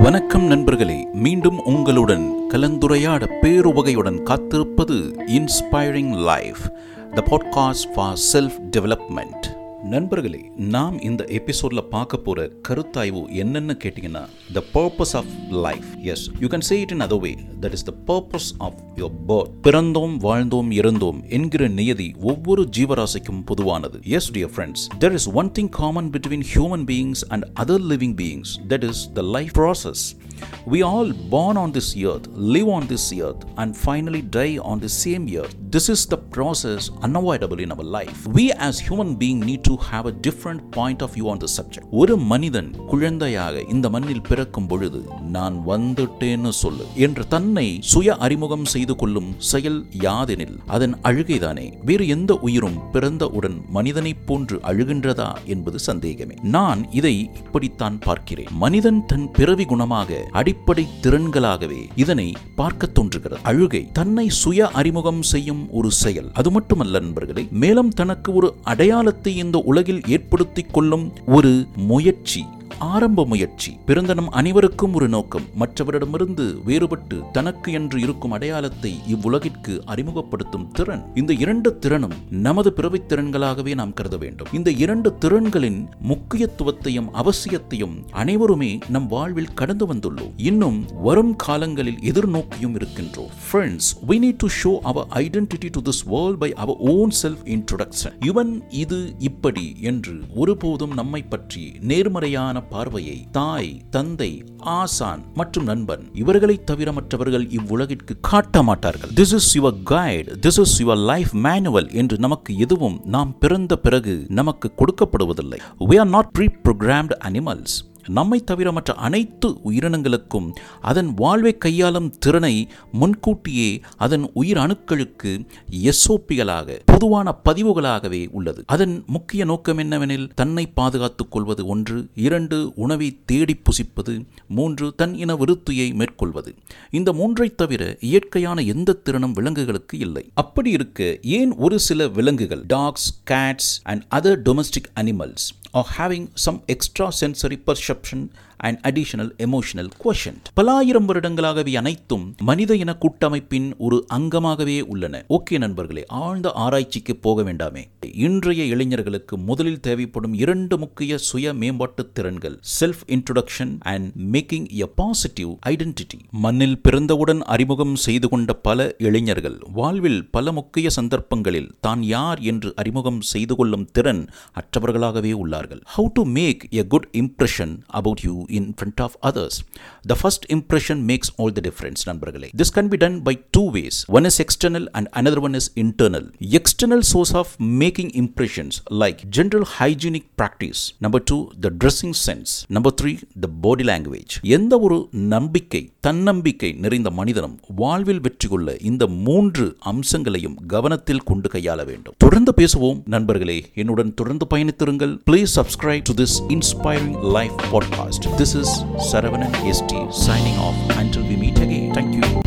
வணக்கம் நண்பர்களே மீண்டும் உங்களுடன் கலந்துரையாட பேருவகையுடன் காத்திருப்பது inspiring life the podcast for self development நண்பர்களே நாம் இந்த எபிசோட்ல பார்க்க போற கருத்தாய்வு என்னன்னு கேட்டீங்கன்னா the purpose of life yes you can say it in other way that is the purpose of your birth பிறந்தோம் வாழ்ந்தோம் இறந்தோம் என்கிற நியதி ஒவ்வொரு ஜீவராசிக்கும் பொதுவானது. Yes dear friends there is one thing common between human beings and other living beings that is the life process We all born on this earth, live on this earth, and finally die on the same earth. This is the process unavoidable in our life. We as human beings need to have a different point of view on the subject ஒரு மனிதன் குழந்தையாக இந்த மண்ணில் பிறக்கும் பொழுது நான் வந்துட்டேன்னு சொல்லு என்று தன்னை சுய அறிமுகம் செய்து கொள்ளும் செயல் யாதெனில் அதன் அழுகைதானே. வேறு எந்த உயிரும் பிறந்தவுடன் மனிதனைப் போன்று அழுகின்றதா என்பது சந்தேகமே. நான் இதை இப்படித்தான் பார்க்கிறேன். மனிதன் தன் பிறவி குணமாக அடிப்படை திறன்களாகவே இதனை பார்க்க தோன்றுகிறது. அழுகை தன்னை சுய அறிமுகம் செய்யும் ஒரு செயல். அது மட்டுமல்ல நண்பர்களே மேலும் தனக்கு ஒரு அடையாளத்தை இந்த உலகில் ஏற்படுத்திக் கொள்ளும் ஒரு முயற்சி. ஆரம்ப முயற்சி. பிறந்தனம் அனைவருக்கும் ஒரு நோக்கம். மற்றவரிடமிருந்து வேறுபட்டு தனக்கு என்று இருக்கும் அடையாளத்தை இவ்வுலகிற்கு அறிமுகப்படுத்தும் திறன். இந்த இரண்டு திறனும் நமது பிறவித் திறன்களாகவே நாம் கருத வேண்டும். இந்த இரண்டு திறன்களின் முக்கியத்துவத்தையும் அவசியத்தையும் அனைவருமே நம் வாழ்வில் கடந்து வந்துள்ளோம். இன்னும் வரும் காலங்களில் எதிர்நோக்கியும் இருக்கின்றோம். Friends we need to show our identity to this world by our own self introduction இவன் இது இப்படி என்று ஒருபோதும் நம்மை பற்றி நேர்மறையான பார்வையை தாய் தந்தை ஆசான் மற்றும் நண்பன் இவர்களை தவிர மற்றவர்கள் இவ்வுலகிற்கு காட்ட மாட்டார்கள். This is your guide this is your life manual என்று நமக்கு எதுவும் நாம் பிறந்த பிறகு நமக்கு கொடுக்கப்படுவதில்லை. We are not pre programmed animals நம்மை தவிர மற்ற அனைத்து உயிரினங்களுக்கும் அதன் வாழ்வை கையாளும் திறனை முன்கூட்டியே அதன் உயிர் அணுக்களுக்கு எஸ்ஓபிகளாக பொதுவான பதிவுகளாகவே உள்ளது. அதன் முக்கிய நோக்கம் என்னவெனில் தன்னை பாதுகாத்துக் கொள்வது ஒன்று இரண்டு உணவை தேடி புசிப்பது மூன்று தன் இன விருத்தியை மேற்கொள்வது. இந்த மூன்றை தவிர இயற்கையான எந்த திறனும் விலங்குகளுக்கு இல்லை. அப்படி இருக்க ஏன் ஒரு சில விலங்குகள் dogs cats and other domestic animals are having some extra sensory perception and additional emotional quotient. பலாயிரம் வருடங்களாகவே அனைத்தும் மனித இன கூட்டமைப்பின் ஒரு அங்கமாகவே உள்ளன. ஓகே நண்பர்களே ஆழ்ந்த ஆராய்ச்சிக்கு போக வேண்டாமே. இன்றைய இளைஞர்களுக்கு முதலில் தேவைப்படும் இரண்டு முக்கிய சுய மேம்பாட்டு திறன்கள் self introduction and making a positive identity மண்ணில் பிறந்தவுடன் அறிமுகம் செய்து கொண்ட பல இளைஞர்கள் வாழ்வில் பல முக்கிய சந்தர்ப்பங்களில் தான் யார் என்று அறிமுகம் செய்து கொள்ளும் திறன் அற்றவர்களாகவே உள்ளார்கள். How to make a good impression about you in front of others. The first impression makes all the difference, நண்பர்களே. This can be done by two ways. One is external and another one is internal. External source of making impressions like general hygienic practice. Number two, the dressing sense. Number three, the body language. எந்த ஒரு நம்பிக்கை தன்னம்பிக்கை நிறைந்த மனிதனும் வாழ்வில் வெற்றி கொள்ள இந்த மூன்று அம்சங்களையும் கவனத்தில் கொண்டு கையாள வேண்டும் தொடர்ந்து பேசுவோம் நண்பர்களே என்னுடன் தொடர்ந்து பயணித்திருங்கள் please subscribe to this inspiring life podcast This is Saravanan ST signing off until we meet again. Thank you.